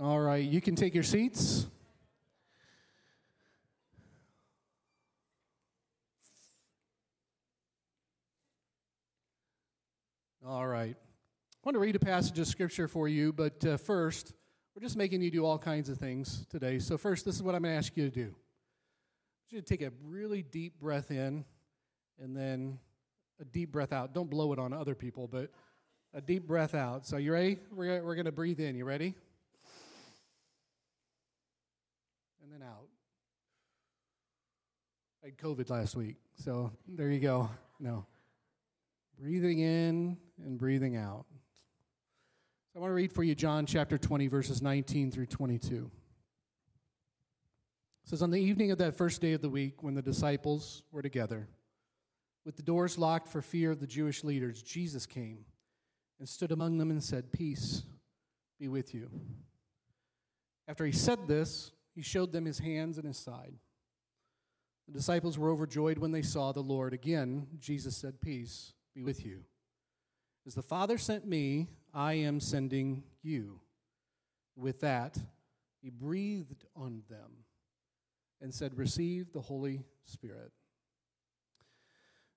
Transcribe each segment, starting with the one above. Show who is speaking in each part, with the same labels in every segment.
Speaker 1: All right, you can take your seats. All right. I want to read a passage of scripture for you, but uh, first, we're just making you do all kinds of things today. So, first, this is what I'm going to ask you to do. I want you to take a really deep breath in and then a deep breath out. Don't blow it on other people, but a deep breath out. So, you ready? We're, we're going to breathe in. You ready? And then out. I had COVID last week, so there you go. No. Breathing in and breathing out. So I want to read for you John chapter 20, verses 19 through 22. It says, On the evening of that first day of the week, when the disciples were together, with the doors locked for fear of the Jewish leaders, Jesus came and stood among them and said, Peace be with you. After he said this, he showed them his hands and his side. The disciples were overjoyed when they saw the Lord. Again, Jesus said, Peace be with you. As the Father sent me, I am sending you. With that, he breathed on them and said, Receive the Holy Spirit.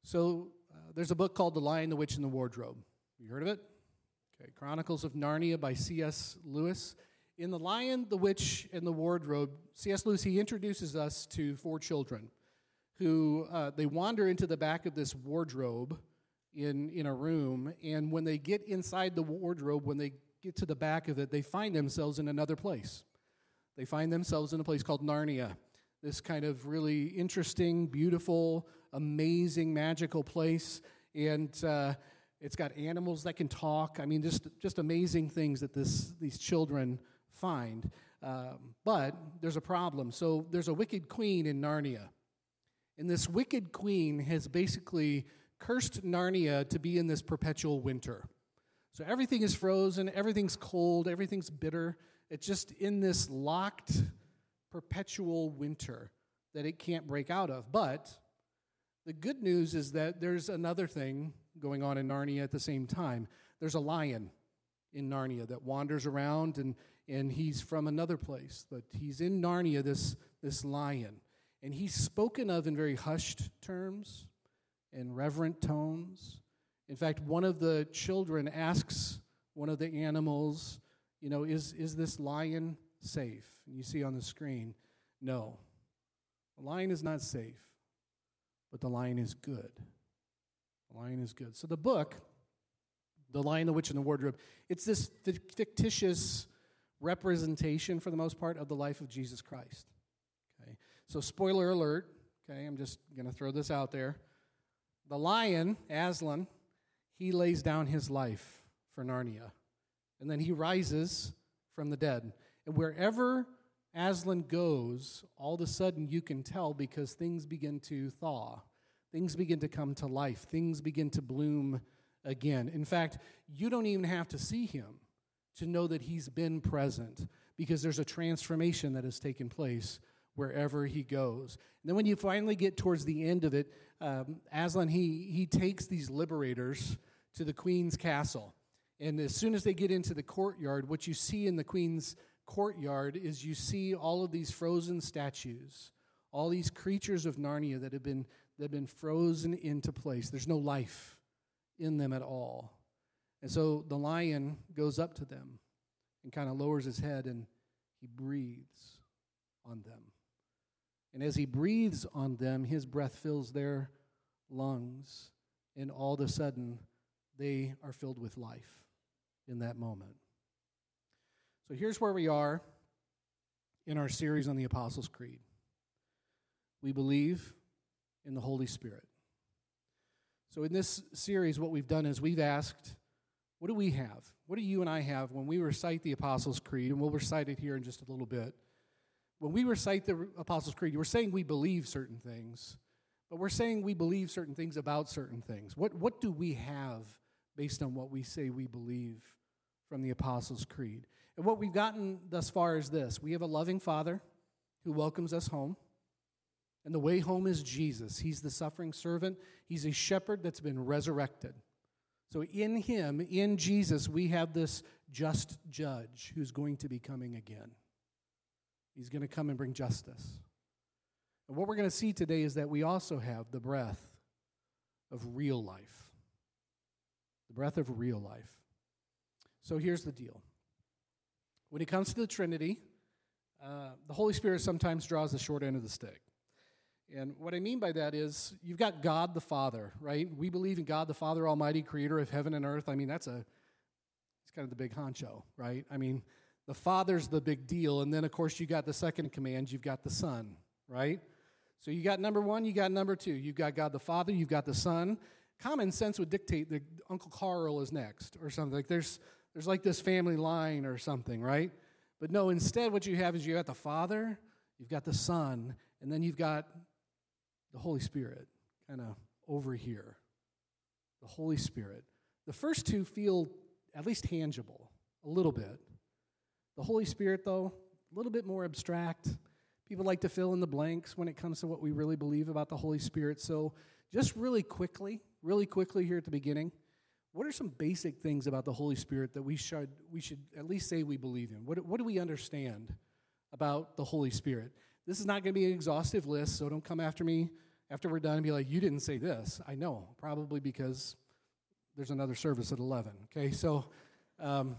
Speaker 1: So uh, there's a book called The Lion, the Witch, and the Wardrobe. You heard of it? Okay, Chronicles of Narnia by C.S. Lewis. In The Lion, the Witch, and the Wardrobe, C.S. Lewis, he introduces us to four children who uh, they wander into the back of this wardrobe in, in a room, and when they get inside the wardrobe, when they get to the back of it, they find themselves in another place. They find themselves in a place called Narnia, this kind of really interesting, beautiful, amazing, magical place. And uh, it's got animals that can talk. I mean, just, just amazing things that this, these children find. Um, but there's a problem. So there's a wicked queen in Narnia. And this wicked queen has basically cursed Narnia to be in this perpetual winter. So everything is frozen, everything's cold, everything's bitter. It's just in this locked, perpetual winter that it can't break out of. But the good news is that there's another thing going on in Narnia at the same time. There's a lion in Narnia that wanders around, and, and he's from another place, but he's in Narnia, this, this lion. And he's spoken of in very hushed terms in reverent tones. In fact, one of the children asks one of the animals, you know, is, is this lion safe? And you see on the screen, no. The lion is not safe, but the lion is good. The lion is good. So the book, The Lion, the Witch, and the Wardrobe, it's this fictitious representation, for the most part, of the life of Jesus Christ. Okay. So, spoiler alert, okay, I'm just going to throw this out there. The lion, Aslan, he lays down his life for Narnia. And then he rises from the dead. And wherever Aslan goes, all of a sudden you can tell because things begin to thaw. Things begin to come to life. Things begin to bloom again. In fact, you don't even have to see him to know that he's been present because there's a transformation that has taken place wherever he goes. And then when you finally get towards the end of it, um, Aslan, he, he takes these liberators to the queen's castle. And as soon as they get into the courtyard, what you see in the queen's courtyard is you see all of these frozen statues, all these creatures of Narnia that have been, that have been frozen into place. There's no life in them at all. And so the lion goes up to them and kind of lowers his head and he breathes on them. And as he breathes on them, his breath fills their lungs, and all of a sudden, they are filled with life in that moment. So here's where we are in our series on the Apostles' Creed. We believe in the Holy Spirit. So, in this series, what we've done is we've asked, what do we have? What do you and I have when we recite the Apostles' Creed? And we'll recite it here in just a little bit when we recite the Apostles' Creed, we're saying we believe certain things, but we're saying we believe certain things about certain things. What, what do we have based on what we say we believe from the Apostles' Creed? And what we've gotten thus far is this we have a loving Father who welcomes us home. And the way home is Jesus. He's the suffering servant, He's a shepherd that's been resurrected. So in him, in Jesus, we have this just judge who's going to be coming again. He's going to come and bring justice. And what we're going to see today is that we also have the breath of real life. The breath of real life. So here's the deal when it comes to the Trinity, uh, the Holy Spirit sometimes draws the short end of the stick. And what I mean by that is you've got God the Father, right? We believe in God the Father Almighty, creator of heaven and earth. I mean, that's a, it's kind of the big honcho, right? I mean, the Father's the big deal. And then, of course, you got the second command, you've got the Son, right? So you got number one, you got number two. You've got God the Father, you've got the Son. Common sense would dictate that Uncle Carl is next or something. Like there's there's like this family line or something, right? But no, instead, what you have is you got the Father, you've got the Son, and then you've got the Holy Spirit kind of over here. The Holy Spirit. The first two feel at least tangible, a little bit. The Holy Spirit, though, a little bit more abstract. People like to fill in the blanks when it comes to what we really believe about the Holy Spirit. So, just really quickly, really quickly here at the beginning, what are some basic things about the Holy Spirit that we should, we should at least say we believe in? What, what do we understand about the Holy Spirit? This is not going to be an exhaustive list, so don't come after me after we're done and be like, you didn't say this. I know, probably because there's another service at 11. Okay, so um,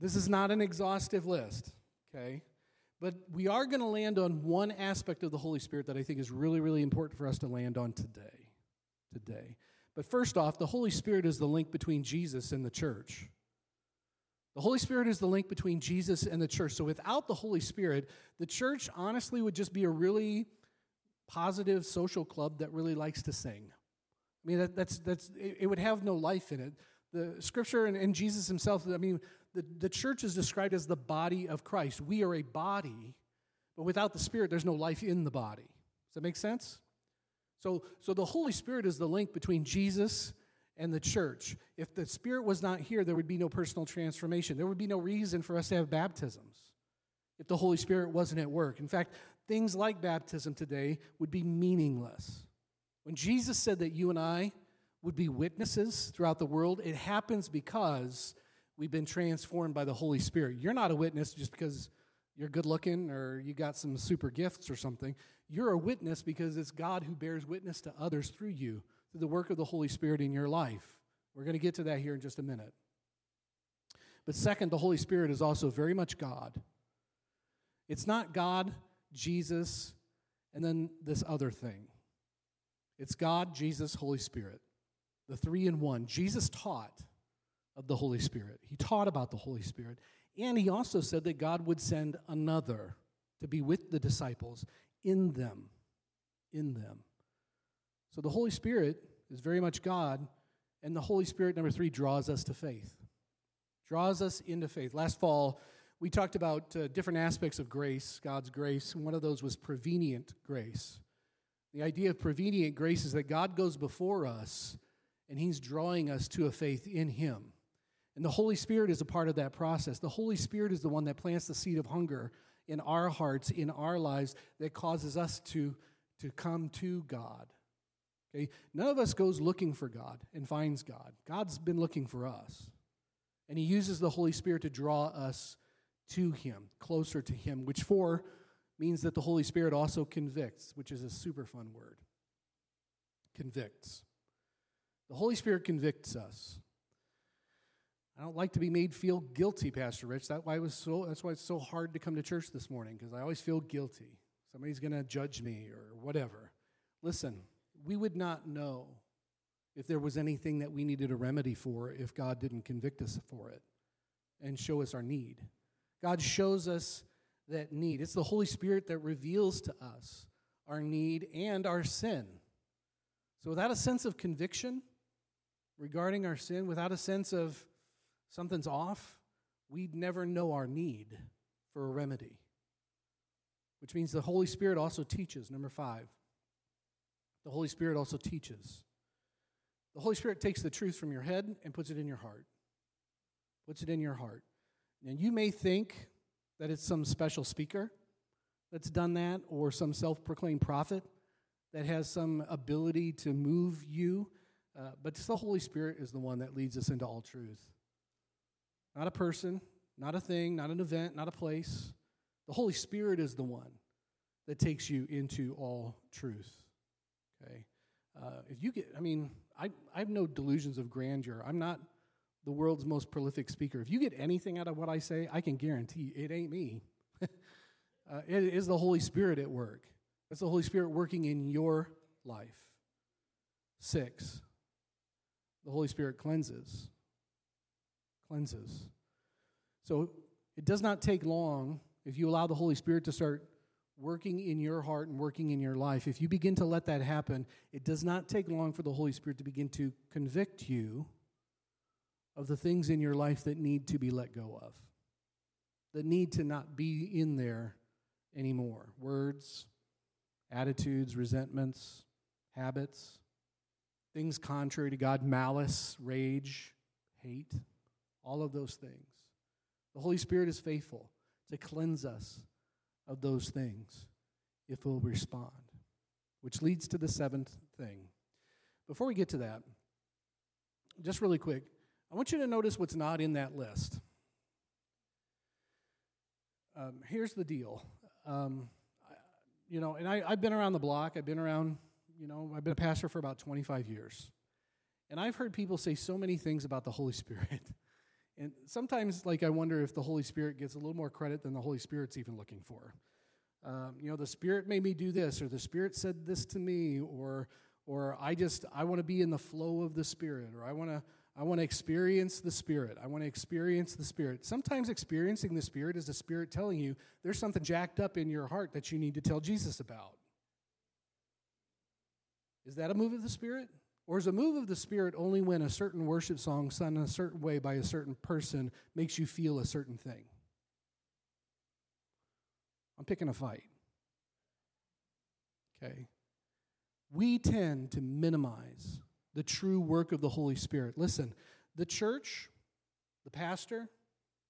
Speaker 1: this is not an exhaustive list, okay? But we are going to land on one aspect of the Holy Spirit that I think is really, really important for us to land on today. Today. But first off, the Holy Spirit is the link between Jesus and the church. The Holy Spirit is the link between Jesus and the church. So without the Holy Spirit, the church honestly would just be a really positive social club that really likes to sing. I mean, that, that's, that's, it would have no life in it. The scripture and, and Jesus himself, I mean, the, the church is described as the body of Christ. We are a body, but without the Spirit, there's no life in the body. Does that make sense? So, so the Holy Spirit is the link between Jesus and the church. If the Spirit was not here, there would be no personal transformation. There would be no reason for us to have baptisms if the Holy Spirit wasn't at work. In fact, things like baptism today would be meaningless. When Jesus said that you and I would be witnesses throughout the world, it happens because we've been transformed by the Holy Spirit. You're not a witness just because you're good looking or you got some super gifts or something. You're a witness because it's God who bears witness to others through you, through the work of the Holy Spirit in your life. We're going to get to that here in just a minute. But second, the Holy Spirit is also very much God. It's not God, Jesus, and then this other thing. It's God, Jesus, Holy Spirit, the three in one. Jesus taught of the Holy Spirit, He taught about the Holy Spirit. And He also said that God would send another to be with the disciples in them. In them. So the Holy Spirit is very much God, and the Holy Spirit, number three, draws us to faith. Draws us into faith. Last fall, we talked about uh, different aspects of grace, God's grace. One of those was prevenient grace. The idea of prevenient grace is that God goes before us and He's drawing us to a faith in Him. And the Holy Spirit is a part of that process. The Holy Spirit is the one that plants the seed of hunger in our hearts, in our lives, that causes us to, to come to God. Okay? None of us goes looking for God and finds God. God's been looking for us. And He uses the Holy Spirit to draw us to Him, closer to Him, which for means that the Holy Spirit also convicts, which is a super fun word. Convicts. The Holy Spirit convicts us. I don't like to be made feel guilty, Pastor Rich. That's why, it was so, that's why it's so hard to come to church this morning, because I always feel guilty. Somebody's going to judge me or whatever. Listen, we would not know if there was anything that we needed a remedy for if God didn't convict us for it and show us our need. God shows us that need. It's the Holy Spirit that reveals to us our need and our sin. So, without a sense of conviction regarding our sin, without a sense of something's off, we'd never know our need for a remedy. Which means the Holy Spirit also teaches. Number five, the Holy Spirit also teaches. The Holy Spirit takes the truth from your head and puts it in your heart. Puts it in your heart. And you may think that it's some special speaker that's done that or some self proclaimed prophet that has some ability to move you Uh, but the Holy Spirit is the one that leads us into all truth. Not a person, not a thing, not an event, not a place. The Holy Spirit is the one that takes you into all truth. Okay? Uh, if you get, I mean, I, I have no delusions of grandeur. I'm not the world's most prolific speaker. If you get anything out of what I say, I can guarantee it ain't me. uh, it is the Holy Spirit at work. It's the Holy Spirit working in your life. Six, the Holy Spirit cleanses. Cleanses. So it does not take long if you allow the Holy Spirit to start working in your heart and working in your life. If you begin to let that happen, it does not take long for the Holy Spirit to begin to convict you of the things in your life that need to be let go of, that need to not be in there anymore. Words, attitudes, resentments, habits, things contrary to God, malice, rage, hate, all of those things. The Holy Spirit is faithful to cleanse us of those things if we'll respond. Which leads to the seventh thing. Before we get to that, just really quick, I want you to notice what's not in that list. Um, here's the deal. Um, I, you know, and I, I've been around the block. I've been around, you know, I've been a pastor for about 25 years. And I've heard people say so many things about the Holy Spirit. And sometimes, like, I wonder if the Holy Spirit gets a little more credit than the Holy Spirit's even looking for. Um, you know, the Spirit made me do this, or the Spirit said this to me, or, or I just, I want to be in the flow of the Spirit, or I want to, I want to experience the Spirit. I want to experience the Spirit. Sometimes experiencing the Spirit is the Spirit telling you there's something jacked up in your heart that you need to tell Jesus about. Is that a move of the Spirit? Or is a move of the Spirit only when a certain worship song sung in a certain way by a certain person makes you feel a certain thing? I'm picking a fight. Okay? We tend to minimize the true work of the Holy Spirit. Listen, the church, the pastor,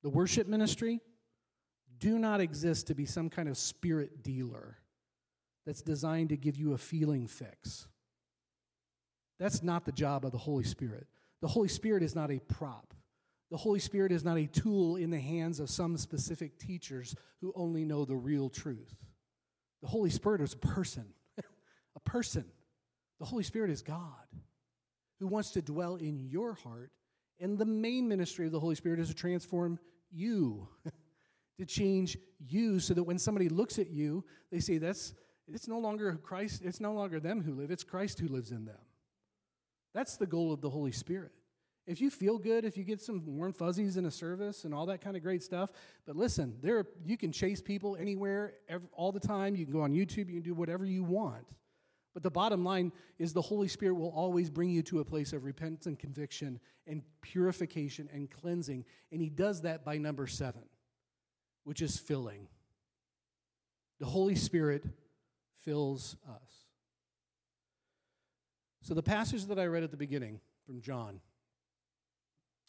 Speaker 1: the worship ministry do not exist to be some kind of spirit dealer that's designed to give you a feeling fix. That's not the job of the Holy Spirit. The Holy Spirit is not a prop. The Holy Spirit is not a tool in the hands of some specific teachers who only know the real truth. The Holy Spirit is a person, a person. The Holy Spirit is God who wants to dwell in your heart. And the main ministry of the Holy Spirit is to transform you, to change you so that when somebody looks at you, they say, That's it's no longer Christ, it's no longer them who live, it's Christ who lives in them. That's the goal of the Holy Spirit. If you feel good, if you get some warm fuzzies in a service and all that kind of great stuff, but listen, there you can chase people anywhere, every, all the time. You can go on YouTube, you can do whatever you want. But the bottom line is the Holy Spirit will always bring you to a place of repentance and conviction and purification and cleansing. And He does that by number seven, which is filling. The Holy Spirit fills us. So, the passage that I read at the beginning from John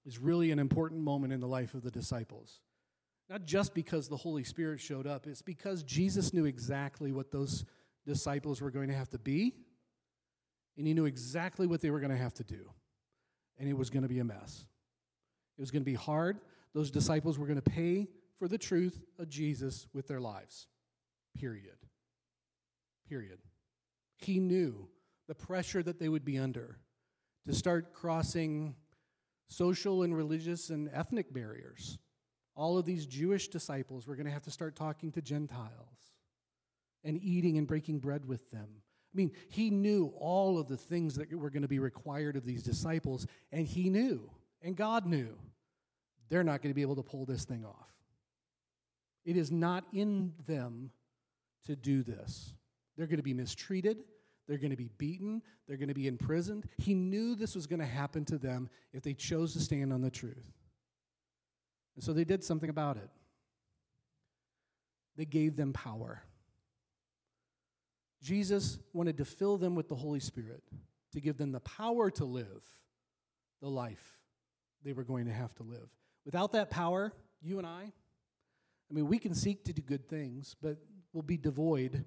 Speaker 1: is really an important moment in the life of the disciples. Not just because the Holy Spirit showed up, it's because Jesus knew exactly what those disciples were going to have to be, and he knew exactly what they were going to have to do. And it was going to be a mess. It was going to be hard. Those disciples were going to pay for the truth of Jesus with their lives. Period. Period. He knew the pressure that they would be under to start crossing social and religious and ethnic barriers. All of these Jewish disciples were going to have to start talking to Gentiles and eating and breaking bread with them. I mean, he knew all of the things that were going to be required of these disciples, and he knew, and God knew, they're not going to be able to pull this thing off. It is not in them to do this. They're going to be mistreated. They're going to be beaten. They're going to be imprisoned. He knew this was going to happen to them if they chose to stand on the truth. And so they did something about it. They gave them power. Jesus wanted to fill them with the Holy Spirit to give them the power to live the life they were going to have to live. Without that power, you and I, I mean, we can seek to do good things, but we'll be devoid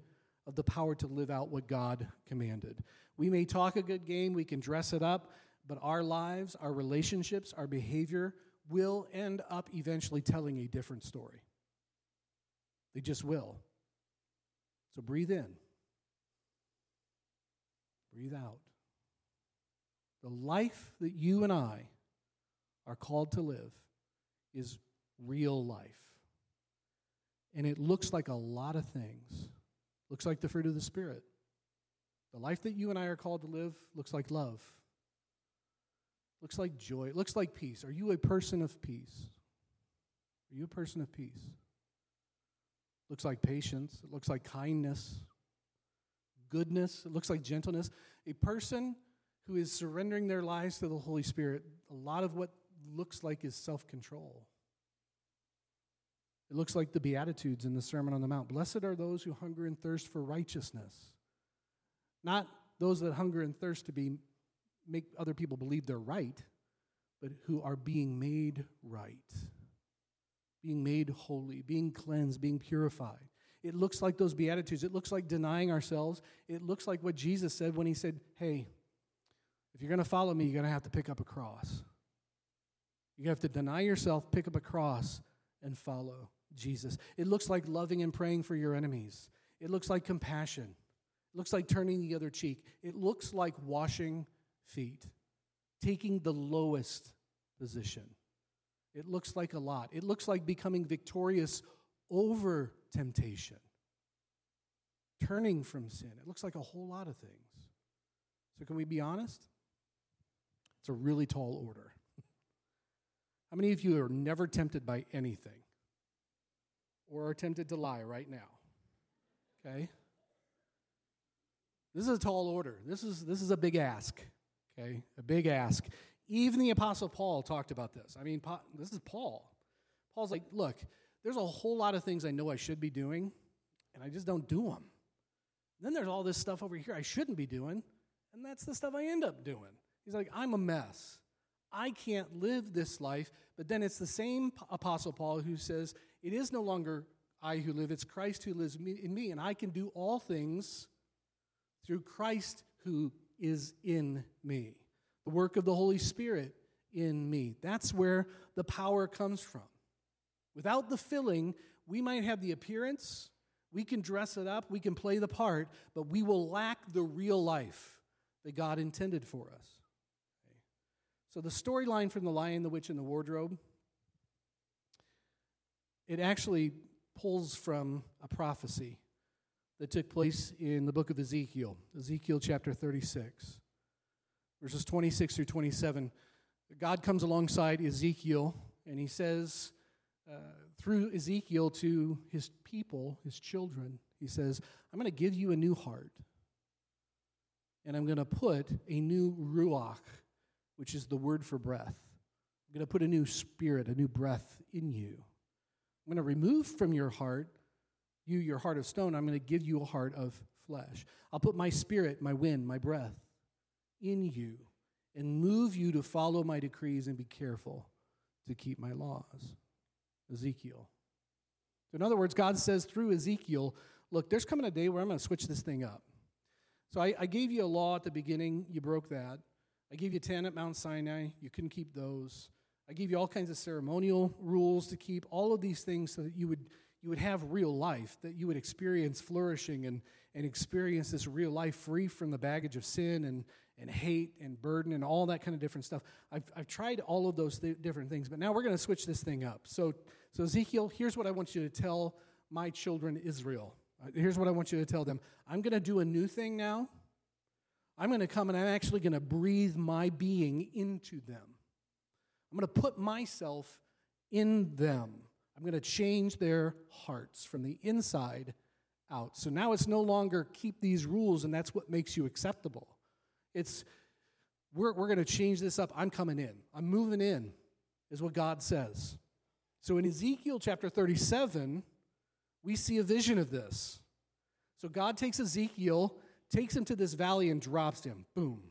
Speaker 1: of the power to live out what God commanded. We may talk a good game, we can dress it up, but our lives, our relationships, our behavior will end up eventually telling a different story. They just will. So breathe in, breathe out. The life that you and I are called to live is real life. And it looks like a lot of things. Looks like the fruit of the Spirit. The life that you and I are called to live looks like love. Looks like joy. Looks like peace. Are you a person of peace? Are you a person of peace? Looks like patience. It looks like kindness, goodness. It looks like gentleness. A person who is surrendering their lives to the Holy Spirit, a lot of what looks like is self control. It looks like the Beatitudes in the Sermon on the Mount. Blessed are those who hunger and thirst for righteousness. Not those that hunger and thirst to be make other people believe they're right, but who are being made right, being made holy, being cleansed, being purified. It looks like those Beatitudes. It looks like denying ourselves. It looks like what Jesus said when he said, Hey, if you're going to follow me, you're going to have to pick up a cross. You have to deny yourself, pick up a cross, and follow Jesus. It looks like loving and praying for your enemies. It looks like compassion. It looks like turning the other cheek. It looks like washing feet, taking the lowest position. It looks like a lot. It looks like becoming victorious over temptation, turning from sin. It looks like a whole lot of things. So, can we be honest? It's a really tall order. How many of you are never tempted by anything? Or are tempted to lie right now. Okay? This is a tall order. This is, this is a big ask. Okay? A big ask. Even the Apostle Paul talked about this. I mean, this is Paul. Paul's like, look, there's a whole lot of things I know I should be doing, and I just don't do them. Then there's all this stuff over here I shouldn't be doing, and that's the stuff I end up doing. He's like, I'm a mess. I can't live this life. But then it's the same Apostle Paul who says, It is no longer I who live, it's Christ who lives in me, and I can do all things through Christ who is in me. The work of the Holy Spirit in me. That's where the power comes from. Without the filling, we might have the appearance, we can dress it up, we can play the part, but we will lack the real life that God intended for us. So, the storyline from The Lion, the Witch, and the Wardrobe, it actually pulls from a prophecy that took place in the book of Ezekiel, Ezekiel chapter 36, verses 26 through 27. God comes alongside Ezekiel and he says, uh, through Ezekiel to his people, his children, he says, I'm going to give you a new heart, and I'm going to put a new ruach which is the word for breath. I'm going to put a new spirit, a new breath in you. I'm going to remove from your heart, you, your heart of stone. I'm going to give you a heart of flesh. I'll put my spirit, my wind, my breath in you and move you to follow my decrees and be careful to keep my laws. Ezekiel. In other words, God says through Ezekiel, look, there's coming a day where I'm going to switch this thing up. So I, I gave you a law at the beginning, you broke that. I gave you 10 at Mount Sinai. You couldn't keep those. I gave you all kinds of ceremonial rules to keep, all of these things so that you would, you would have real life, that you would experience flourishing and, and experience this real life free from the baggage of sin and, and hate and burden and all that kind of different stuff. I've, I've tried all of those th- different things, but now we're going to switch this thing up. So, so, Ezekiel, here's what I want you to tell my children Israel. Uh, here's what I want you to tell them I'm going to do a new thing now. I'm going to come and I'm actually going to breathe my being into them. I'm going to put myself in them. I'm going to change their hearts from the inside out. So now it's no longer keep these rules and that's what makes you acceptable. It's we're, we're going to change this up. I'm coming in. I'm moving in, is what God says. So in Ezekiel chapter 37, we see a vision of this. So God takes Ezekiel takes him to this valley and drops him. Boom.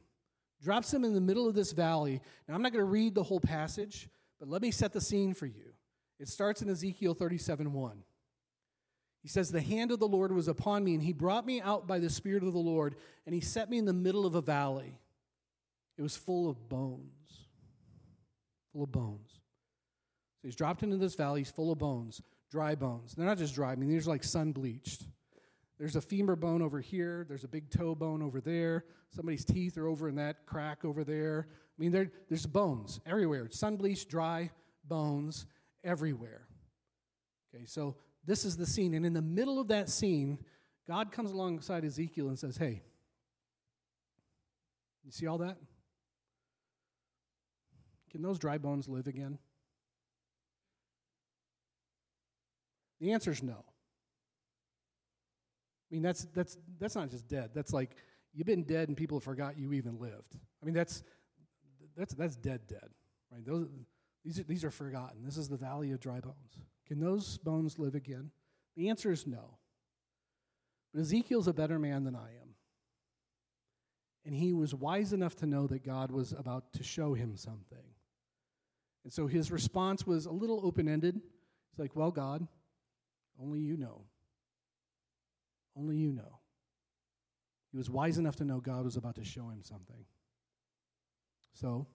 Speaker 1: Drops him in the middle of this valley. Now, I'm not going to read the whole passage, but let me set the scene for you. It starts in Ezekiel 37 1. He says, The hand of the Lord was upon me, and he brought me out by the Spirit of the Lord, and he set me in the middle of a valley. It was full of bones. Full of bones. So he's dropped into this valley, he's full of bones, dry bones. They're not just dry, I mean, these are like sun bleached. There's a femur bone over here, there's a big toe bone over there, somebody's teeth are over in that crack over there. I mean, there, there's bones everywhere. Sun bleached, dry bones everywhere. Okay, so this is the scene. And in the middle of that scene, God comes alongside Ezekiel and says, Hey, you see all that? Can those dry bones live again? The answer is no. I mean, that's, that's, that's not just dead. That's like you've been dead and people forgot you even lived. I mean, that's, that's, that's dead, dead. Right? Those, these, are, these are forgotten. This is the valley of dry bones. Can those bones live again? The answer is no. But Ezekiel's a better man than I am. And he was wise enough to know that God was about to show him something. And so his response was a little open ended. He's like, Well, God, only you know. Only you know. He was wise enough to know God was about to show him something. So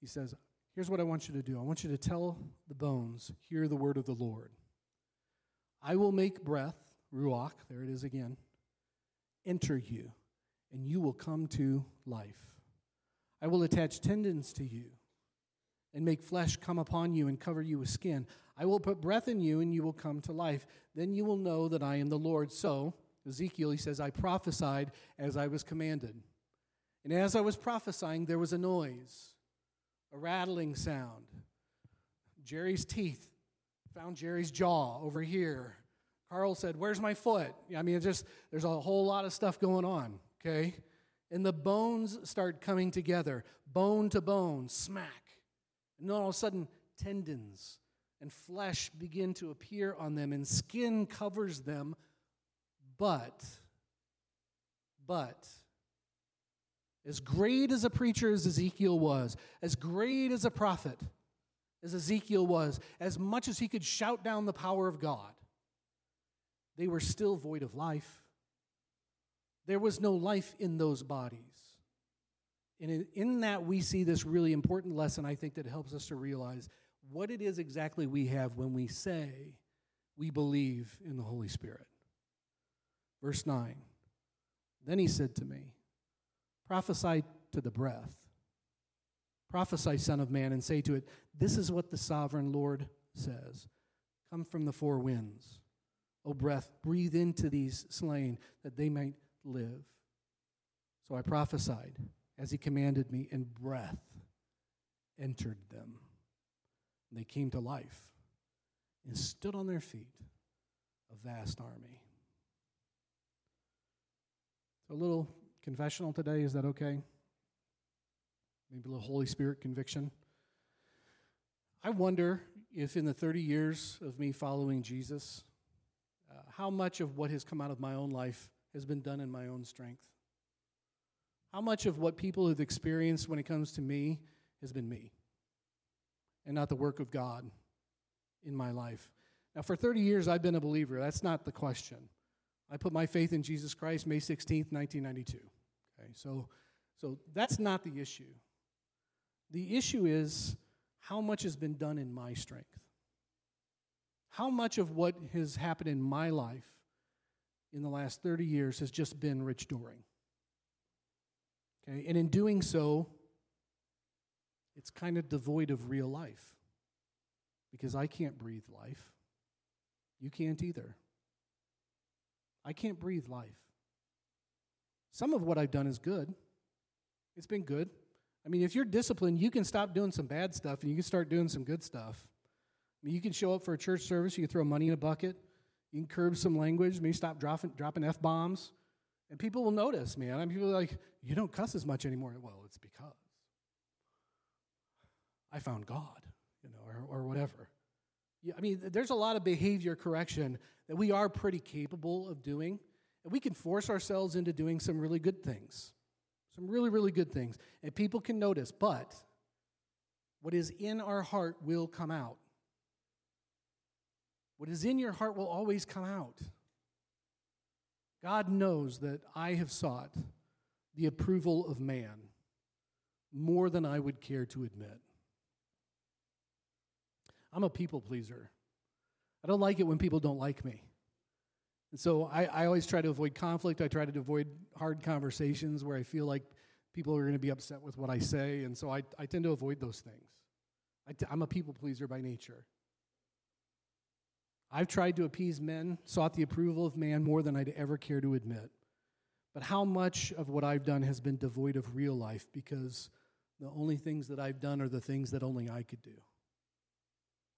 Speaker 1: he says, Here's what I want you to do I want you to tell the bones, hear the word of the Lord. I will make breath, ruach, there it is again, enter you, and you will come to life. I will attach tendons to you and make flesh come upon you and cover you with skin. I will put breath in you and you will come to life. Then you will know that I am the Lord. So, Ezekiel, he says, I prophesied as I was commanded. And as I was prophesying, there was a noise a rattling sound. Jerry's teeth found Jerry's jaw over here. Carl said, Where's my foot? I mean, just, there's a whole lot of stuff going on, okay? And the bones start coming together, bone to bone, smack. And then all of a sudden, tendons and flesh begin to appear on them, and skin covers them. But, but, as great as a preacher as Ezekiel was, as great as a prophet as Ezekiel was, as much as he could shout down the power of God, they were still void of life. There was no life in those bodies. And in that, we see this really important lesson, I think, that helps us to realize what it is exactly we have when we say we believe in the Holy Spirit. Verse 9 Then he said to me, Prophesy to the breath. Prophesy, Son of Man, and say to it, This is what the sovereign Lord says Come from the four winds. O breath, breathe into these slain that they might live. So I prophesied as he commanded me, and breath entered them. They came to life and stood on their feet, a vast army. A little confessional today. Is that okay? Maybe a little Holy Spirit conviction. I wonder if in the 30 years of me following Jesus, uh, how much of what has come out of my own life has been done in my own strength? How much of what people have experienced when it comes to me has been me and not the work of God in my life? Now, for 30 years, I've been a believer. That's not the question. I put my faith in Jesus Christ May 16th, 1992. Okay, so, so that's not the issue. The issue is how much has been done in my strength? How much of what has happened in my life in the last 30 years has just been Rich Doring? Okay, and in doing so, it's kind of devoid of real life because I can't breathe life. You can't either. I can't breathe life. Some of what I've done is good. It's been good. I mean, if you're disciplined, you can stop doing some bad stuff and you can start doing some good stuff. I mean, you can show up for a church service, you can throw money in a bucket, you can curb some language, maybe stop dropping, dropping F bombs, and people will notice, man. I mean, people like, you don't cuss as much anymore. Well, it's because I found God, you know, or, or whatever. Yeah, I mean, there's a lot of behavior correction that we are pretty capable of doing, and we can force ourselves into doing some really good things. Some really, really good things. And people can notice, but what is in our heart will come out. What is in your heart will always come out. God knows that I have sought the approval of man more than I would care to admit. I'm a people pleaser. I don't like it when people don't like me. And so I, I always try to avoid conflict. I try to avoid hard conversations where I feel like people are going to be upset with what I say. And so I, I tend to avoid those things. i t- I'm a people pleaser by nature. I've tried to appease men, sought the approval of man more than I'd ever care to admit. But how much of what I've done has been devoid of real life because the only things that I've done are the things that only I could do.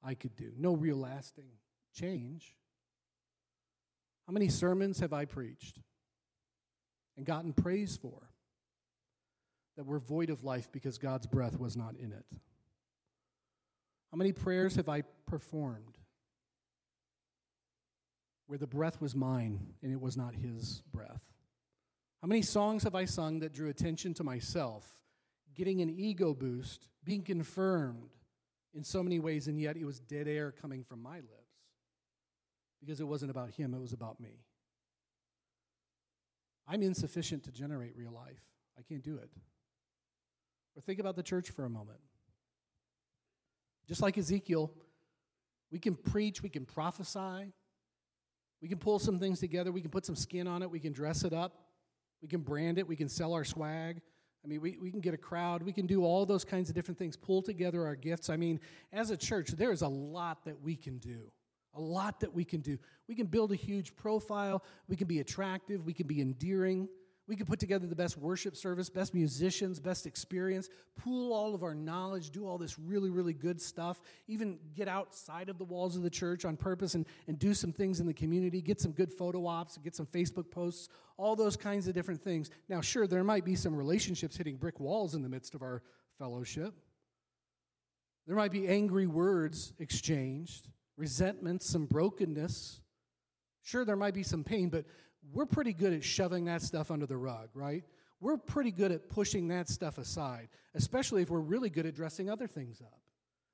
Speaker 1: I could do. No real lasting change. How many sermons have I preached and gotten praise for that were void of life because God's breath was not in it? How many prayers have I performed where the breath was mine and it was not His breath? How many songs have I sung that drew attention to myself, getting an ego boost, being confirmed in so many ways, and yet it was dead air coming from my lips? because it wasn't about him, it was about me. I'm insufficient to generate real life. I can't do it. Or think about the church for a moment. Just like Ezekiel, we can preach, we can prophesy, we can pull some things together, we can put some skin on it, we can dress it up, we can brand it, we can sell our swag. I mean, we, we can get a crowd, we can do all those kinds of different things, pull together our gifts. I mean, as a church, there is a lot that we can do. A lot that we can do. We can build a huge profile. We can be attractive. We can be endearing. We could put together the best worship service, best musicians, best experience, pool all of our knowledge, do all this really, really good stuff, even get outside of the walls of the church on purpose and, and do some things in the community, get some good photo ops, get some Facebook posts, all those kinds of different things. Now, sure, there might be some relationships hitting brick walls in the midst of our fellowship. There might be angry words exchanged resentment, some brokenness. Sure, there might be some pain, but we're pretty good at shoving that stuff under the rug, right? We're pretty good at pushing that stuff aside, especially if we're really good at dressing other things up.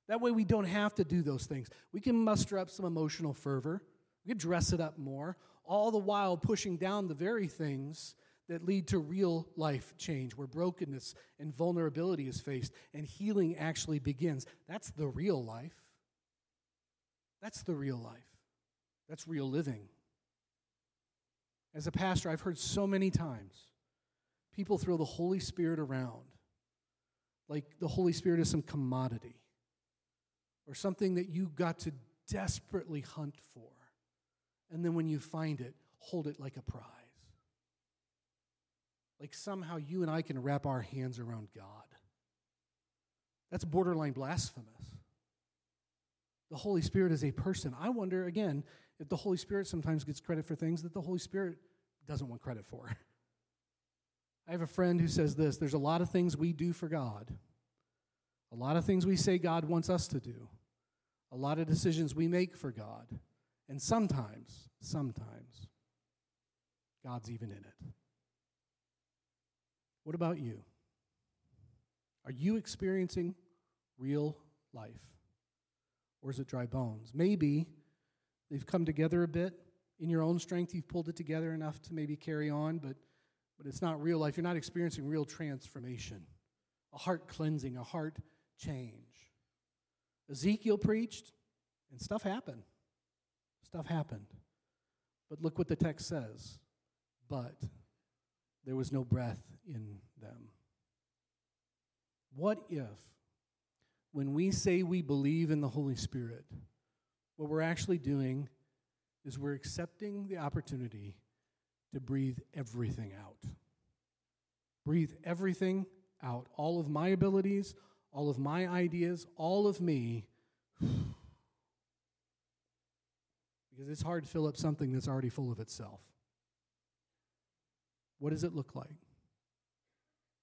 Speaker 1: That way, we don't have to do those things. We can muster up some emotional fervor, we can dress it up more, all the while pushing down the very things that lead to real life change, where brokenness and vulnerability is faced and healing actually begins. That's the real life. That's the real life. That's real living. As a pastor, I've heard so many times people throw the Holy Spirit around like the Holy Spirit is some commodity or something that you got to desperately hunt for. And then when you find it, hold it like a prize. Like somehow you and I can wrap our hands around God. That's borderline blasphemous. The Holy Spirit is a person. I wonder, again, if the Holy Spirit sometimes gets credit for things that the Holy Spirit doesn't want credit for. I have a friend who says this there's a lot of things we do for God, a lot of things we say God wants us to do, a lot of decisions we make for God, and sometimes, sometimes, God's even in it. What about you? Are you experiencing real life? Or is it dry bones? Maybe they've come together a bit. In your own strength, you've pulled it together enough to maybe carry on, but, but it's not real life. You're not experiencing real transformation, a heart cleansing, a heart change. Ezekiel preached, and stuff happened. Stuff happened. But look what the text says. But there was no breath in them. What if when we say we believe in the Holy Spirit, what we're actually doing is we're accepting the opportunity to breathe everything out. Breathe everything out. All of my abilities, all of my ideas, all of me. because it's hard to fill up something that's already full of itself. What does it look like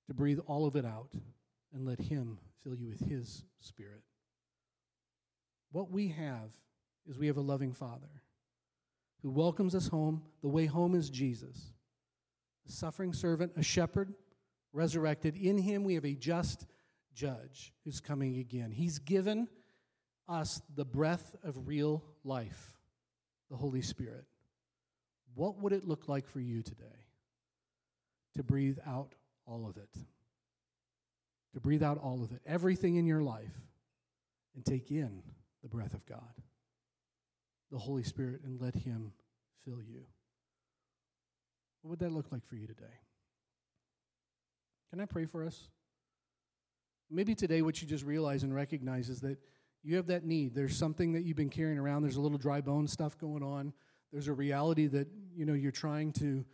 Speaker 1: to breathe all of it out and let Him fill you with His Spirit. What we have is we have a loving Father who welcomes us home. The way home is Jesus, a suffering servant, a shepherd, resurrected. In Him, we have a just judge who's coming again. He's given us the breath of real life. the Holy Spirit, what would it look like for you today to breathe out all of it? To breathe out all of it, everything in your life, and take in the breath of God, the Holy Spirit, and let Him fill you. What would that look like for you today? Can I pray for us? Maybe today, what you just realize and recognize is that you have that need. There's something that you've been carrying around. There's a little dry bone stuff going on. There's a reality that you know you're trying to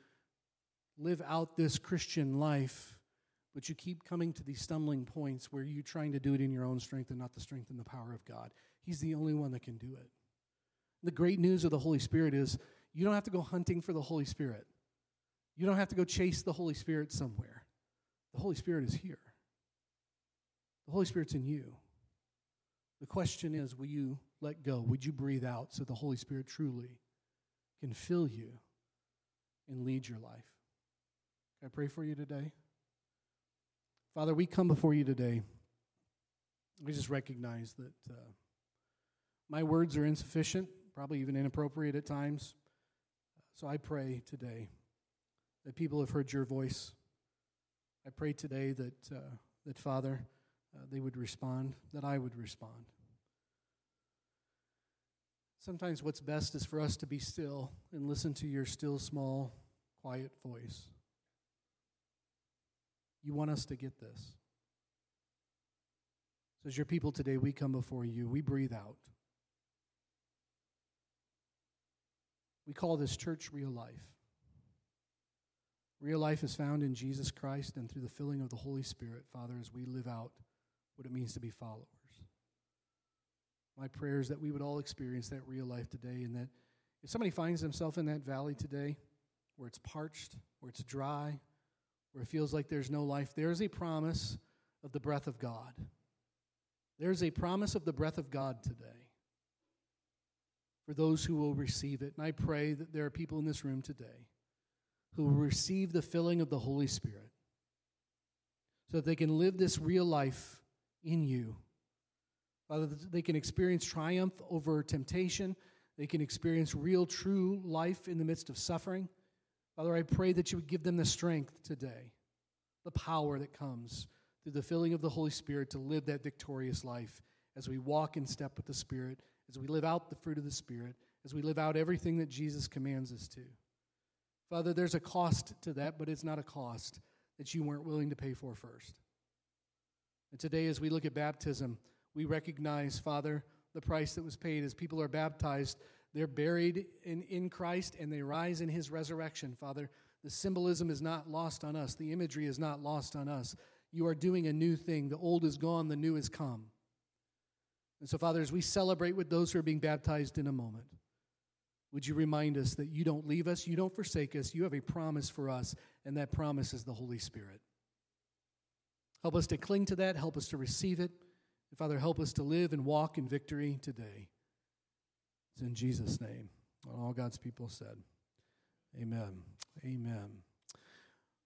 Speaker 1: live out this Christian life, but you keep coming to these stumbling points where you're trying to do it in your own strength and not the strength and the power of God. He's the only one that can do it. The great news of the Holy Spirit is you don't have to go hunting for the Holy Spirit. You don't have to go chase the Holy Spirit somewhere. The Holy Spirit is here. The Holy Spirit's in you. The question is will you let go? Would you breathe out so the Holy Spirit truly can fill you and lead your life? Can I pray for you today? Father, we come before you today. We just recognize that uh, my words are insufficient, probably even inappropriate at times. So I pray today that people have heard your voice. I pray today that, uh, that Father, uh, they would respond, that I would respond. Sometimes what's best is for us to be still and listen to your still, small, quiet voice. You want us to get this. So, as your people today, we come before you, we breathe out. We call this church real life. Real life is found in Jesus Christ and through the filling of the Holy Spirit, Father, as we live out what it means to be followers. My prayer is that we would all experience that real life today, and that if somebody finds themselves in that valley today where it's parched, where it's dry, where it feels like there's no life, there is a promise of the breath of God. There's a promise of the breath of God today for those who will receive it. And I pray that there are people in this room today who will receive the filling of the Holy Spirit so that they can live this real life in you. Father, they can experience triumph over temptation. They can experience real, true life in the midst of suffering. Father, I pray that you would give them the strength today, the power that comes through the filling of the Holy Spirit to live that victorious life as we walk in step with the Spirit, as we live out the fruit of the Spirit, as we live out everything that Jesus commands us to. Father, there's a cost to that, but it's not a cost that you weren't willing to pay for first. And today, as we look at baptism, we recognize, Father, the price that was paid. As people are baptized, they're buried in, in Christ and they rise in his resurrection, Father. The symbolism is not lost on us, the imagery is not lost on us. You are doing a new thing. The old is gone, the new is come. And so, Father, as we celebrate with those who are being baptized in a moment, would you remind us that you don't leave us, you don't forsake us, you have a promise for us, and that promise is the Holy Spirit. Help us to cling to that, help us to receive it. And Father, help us to live and walk in victory today. It's in Jesus' name. All God's people said, Amen. Amen.